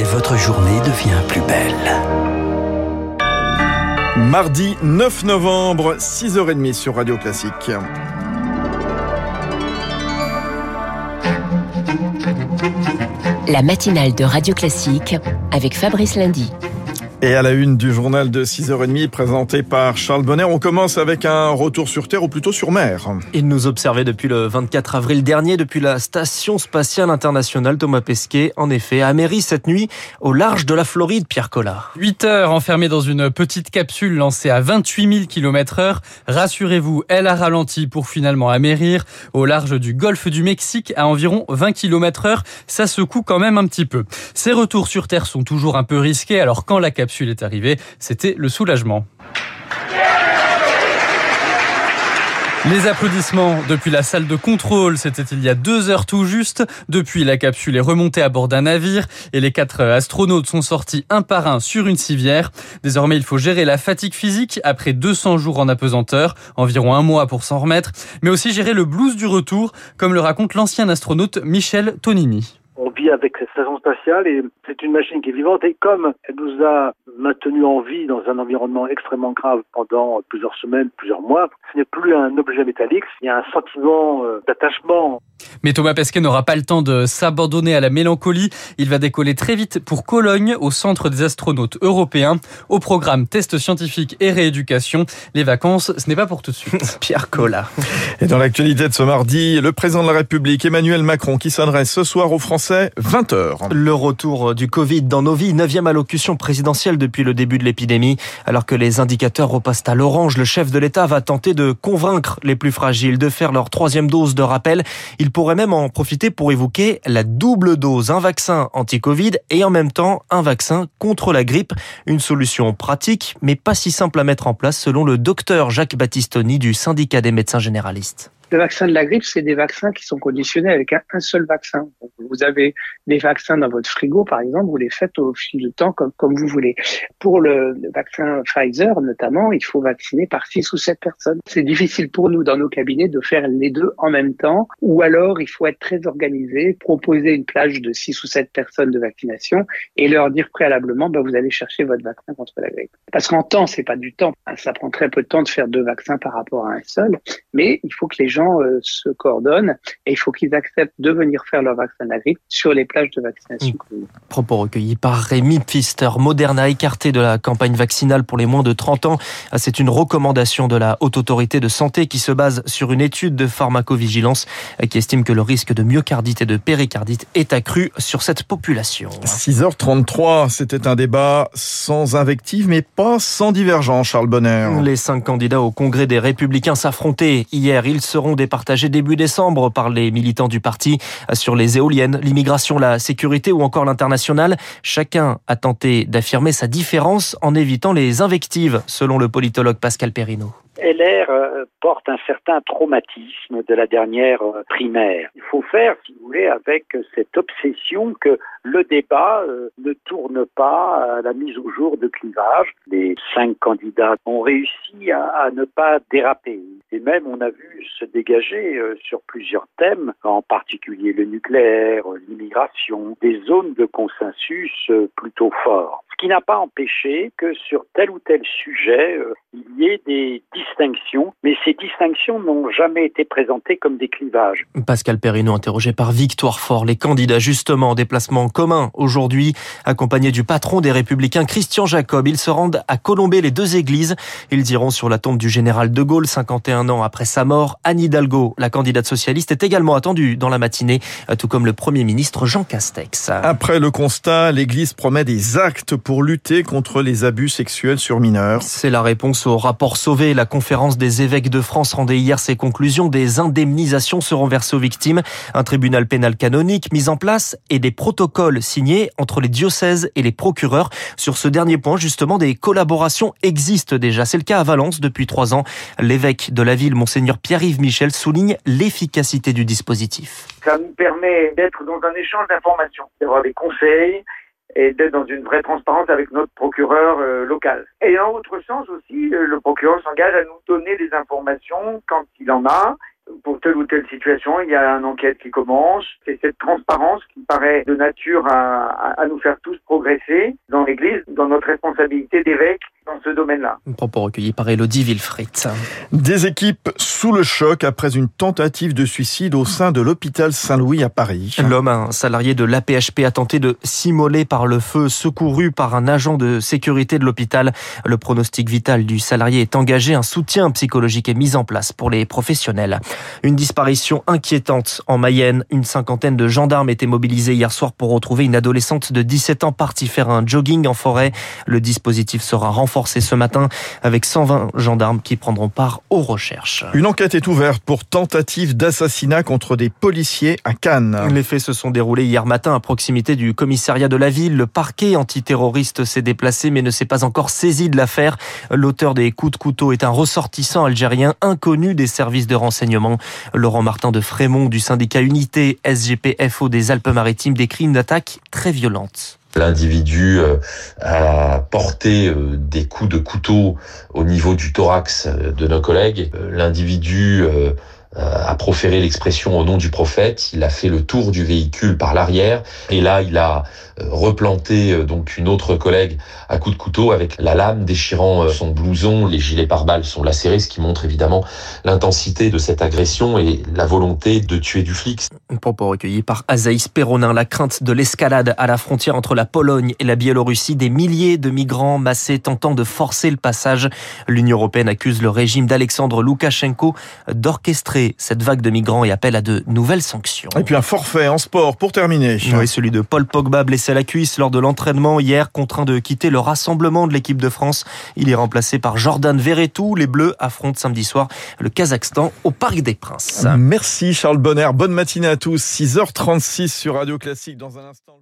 et votre journée devient plus belle. Mardi 9 novembre, 6h30 sur Radio Classique. La matinale de Radio Classique avec Fabrice Lundy. Et à la une du journal de 6h30 présenté par Charles Bonner, on commence avec un retour sur Terre ou plutôt sur mer. Il nous observait depuis le 24 avril dernier depuis la station spatiale internationale Thomas Pesquet. En effet, à Méry cette nuit au large de la Floride, Pierre Collard. 8 heures enfermée dans une petite capsule lancée à 28 000 km heure. Rassurez-vous, elle a ralenti pour finalement amérir au large du golfe du Mexique à environ 20 km heure. Ça secoue quand même un petit peu. Ces retours sur Terre sont toujours un peu risqués alors quand la capsule est arrivée, c'était le soulagement. Les applaudissements depuis la salle de contrôle, c'était il y a deux heures tout juste. Depuis, la capsule est remontée à bord d'un navire et les quatre astronautes sont sortis un par un sur une civière. Désormais, il faut gérer la fatigue physique après 200 jours en apesanteur, environ un mois pour s'en remettre, mais aussi gérer le blues du retour, comme le raconte l'ancien astronaute Michel Tonini on vit avec cette station spatiale et c'est une machine qui est vivante et comme elle nous a maintenu en vie dans un environnement extrêmement grave pendant plusieurs semaines, plusieurs mois, ce n'est plus un objet métallique, il y a un sentiment euh, d'attachement. Mais Thomas Pesquet n'aura pas le temps de s'abandonner à la mélancolie. Il va décoller très vite pour Cologne, au centre des astronautes européens, au programme test scientifique et rééducation. Les vacances, ce n'est pas pour tout de suite. Pierre Collard. Et dans l'actualité de ce mardi, le président de la République, Emmanuel Macron, qui s'adresse ce soir aux Français, 20h. Le retour du Covid dans nos vies, neuvième allocution présidentielle depuis le début de l'épidémie. Alors que les indicateurs repassent à l'orange, le chef de l'État va tenter de convaincre les plus fragiles de faire leur troisième dose de rappel. Il pourrait même en profiter pour évoquer la double dose, un vaccin anti-Covid et en même temps un vaccin contre la grippe. Une solution pratique, mais pas si simple à mettre en place selon le docteur Jacques Battistoni du syndicat des médecins généralistes. Le vaccin de la grippe, c'est des vaccins qui sont conditionnés avec un, seul vaccin. Vous avez des vaccins dans votre frigo, par exemple, vous les faites au fil du temps comme, comme vous voulez. Pour le, vaccin Pfizer, notamment, il faut vacciner par six ou sept personnes. C'est difficile pour nous, dans nos cabinets, de faire les deux en même temps, ou alors il faut être très organisé, proposer une plage de six ou sept personnes de vaccination et leur dire préalablement, bah, vous allez chercher votre vaccin contre la grippe. Parce qu'en temps, c'est pas du temps. Ça prend très peu de temps de faire deux vaccins par rapport à un seul, mais il faut que les gens euh, se coordonnent et il faut qu'ils acceptent de venir faire leur vaccin de la grippe sur les plages de vaccination. Mmh. Propos recueillis par Rémi Pfister. Moderna écarté de la campagne vaccinale pour les moins de 30 ans. Ah, c'est une recommandation de la Haute Autorité de Santé qui se base sur une étude de pharmacovigilance euh, qui estime que le risque de myocardite et de péricardite est accru sur cette population. 6h33, c'était un débat sans invective mais pas sans divergence, Charles Bonner. Les cinq candidats au Congrès des Républicains s'affrontaient hier. Ils seront départagés début décembre par les militants du parti sur les éoliennes, l'immigration, la sécurité ou encore l'international. Chacun a tenté d'affirmer sa différence en évitant les invectives, selon le politologue Pascal Perrino. LR euh, porte un certain traumatisme de la dernière euh, primaire. Il faut faire, si vous voulez, avec cette obsession que le débat euh, ne tourne pas à la mise au jour de clivage. Les cinq candidats ont réussi à, ne pas déraper. Et même, on a vu se dégager sur plusieurs thèmes, en particulier le nucléaire, l'immigration, des zones de consensus plutôt forts. Qui n'a pas empêché que sur tel ou tel sujet, il y ait des distinctions, mais ces distinctions n'ont jamais été présentées comme des clivages. Pascal Perrino, interrogé par Victoire Fort, les candidats justement en déplacement commun aujourd'hui, accompagnés du patron des Républicains, Christian Jacob. Ils se rendent à Colombey, les deux églises. Ils iront sur la tombe du général de Gaulle, 51 ans après sa mort. Anne Hidalgo, la candidate socialiste, est également attendue dans la matinée, tout comme le Premier ministre Jean Castex. Après le constat, l'Église promet des actes pour lutter contre les abus sexuels sur mineurs. C'est la réponse au rapport Sauvé. La conférence des évêques de France rendait hier ses conclusions. Des indemnisations seront versées aux victimes, un tribunal pénal canonique mis en place et des protocoles signés entre les diocèses et les procureurs. Sur ce dernier point, justement, des collaborations existent déjà. C'est le cas à Valence depuis trois ans. L'évêque de la ville, monseigneur Pierre-Yves Michel, souligne l'efficacité du dispositif. Ça nous permet d'être dans un échange d'informations, d'avoir des conseils, et d'être dans une vraie transparence avec notre procureur euh, local. Et en autre sens aussi, euh, le procureur s'engage à nous donner des informations quand il en a pour telle ou telle situation, il y a une enquête qui commence. C'est cette transparence qui paraît de nature à, à, nous faire tous progresser dans l'Église, dans notre responsabilité d'évêque ce domaine-là. Propos recueillis par Elodie Wilfried. Des équipes sous le choc après une tentative de suicide au sein de l'hôpital Saint-Louis à Paris. L'homme, un salarié de l'APHP, a tenté de s'immoler par le feu, secouru par un agent de sécurité de l'hôpital. Le pronostic vital du salarié est engagé. Un soutien psychologique est mis en place pour les professionnels. Une disparition inquiétante en Mayenne. Une cinquantaine de gendarmes étaient mobilisés hier soir pour retrouver une adolescente de 17 ans partie faire un jogging en forêt. Le dispositif sera renforcé ce matin avec 120 gendarmes qui prendront part aux recherches. Une enquête est ouverte pour tentative d'assassinat contre des policiers à Cannes. Les faits se sont déroulés hier matin à proximité du commissariat de la ville. Le parquet antiterroriste s'est déplacé mais ne s'est pas encore saisi de l'affaire. L'auteur des coups de couteau est un ressortissant algérien inconnu des services de renseignement. Laurent Martin de Frémont du syndicat Unité SGPFO des Alpes-Maritimes décrit une attaque très violente. L'individu euh, a porté euh, des coups de couteau au niveau du thorax euh, de nos collègues. L'individu a proféré l'expression au nom du prophète. Il a fait le tour du véhicule par l'arrière et là il a replanté donc une autre collègue à coups de couteau avec la lame déchirant son blouson. Les gilets pare-balles sont lacérés, ce qui montre évidemment l'intensité de cette agression et la volonté de tuer du flic. Propos recueilli par Azaïs Perronin. La crainte de l'escalade à la frontière entre la Pologne et la Biélorussie. Des milliers de migrants massés tentant de forcer le passage. L'Union européenne accuse le régime d'Alexandre Loukachenko d'orchestrer cette vague de migrants et appelle à de nouvelles sanctions. Et puis un forfait en sport pour terminer. Oui, celui de Paul Pogba blessé à la cuisse lors de l'entraînement hier, contraint de quitter le rassemblement de l'équipe de France. Il est remplacé par Jordan Verretou. Les Bleus affrontent samedi soir le Kazakhstan au Parc des Princes. Merci Charles Bonner. Bonne matinée à tous. 6h36 sur Radio Classique dans un instant.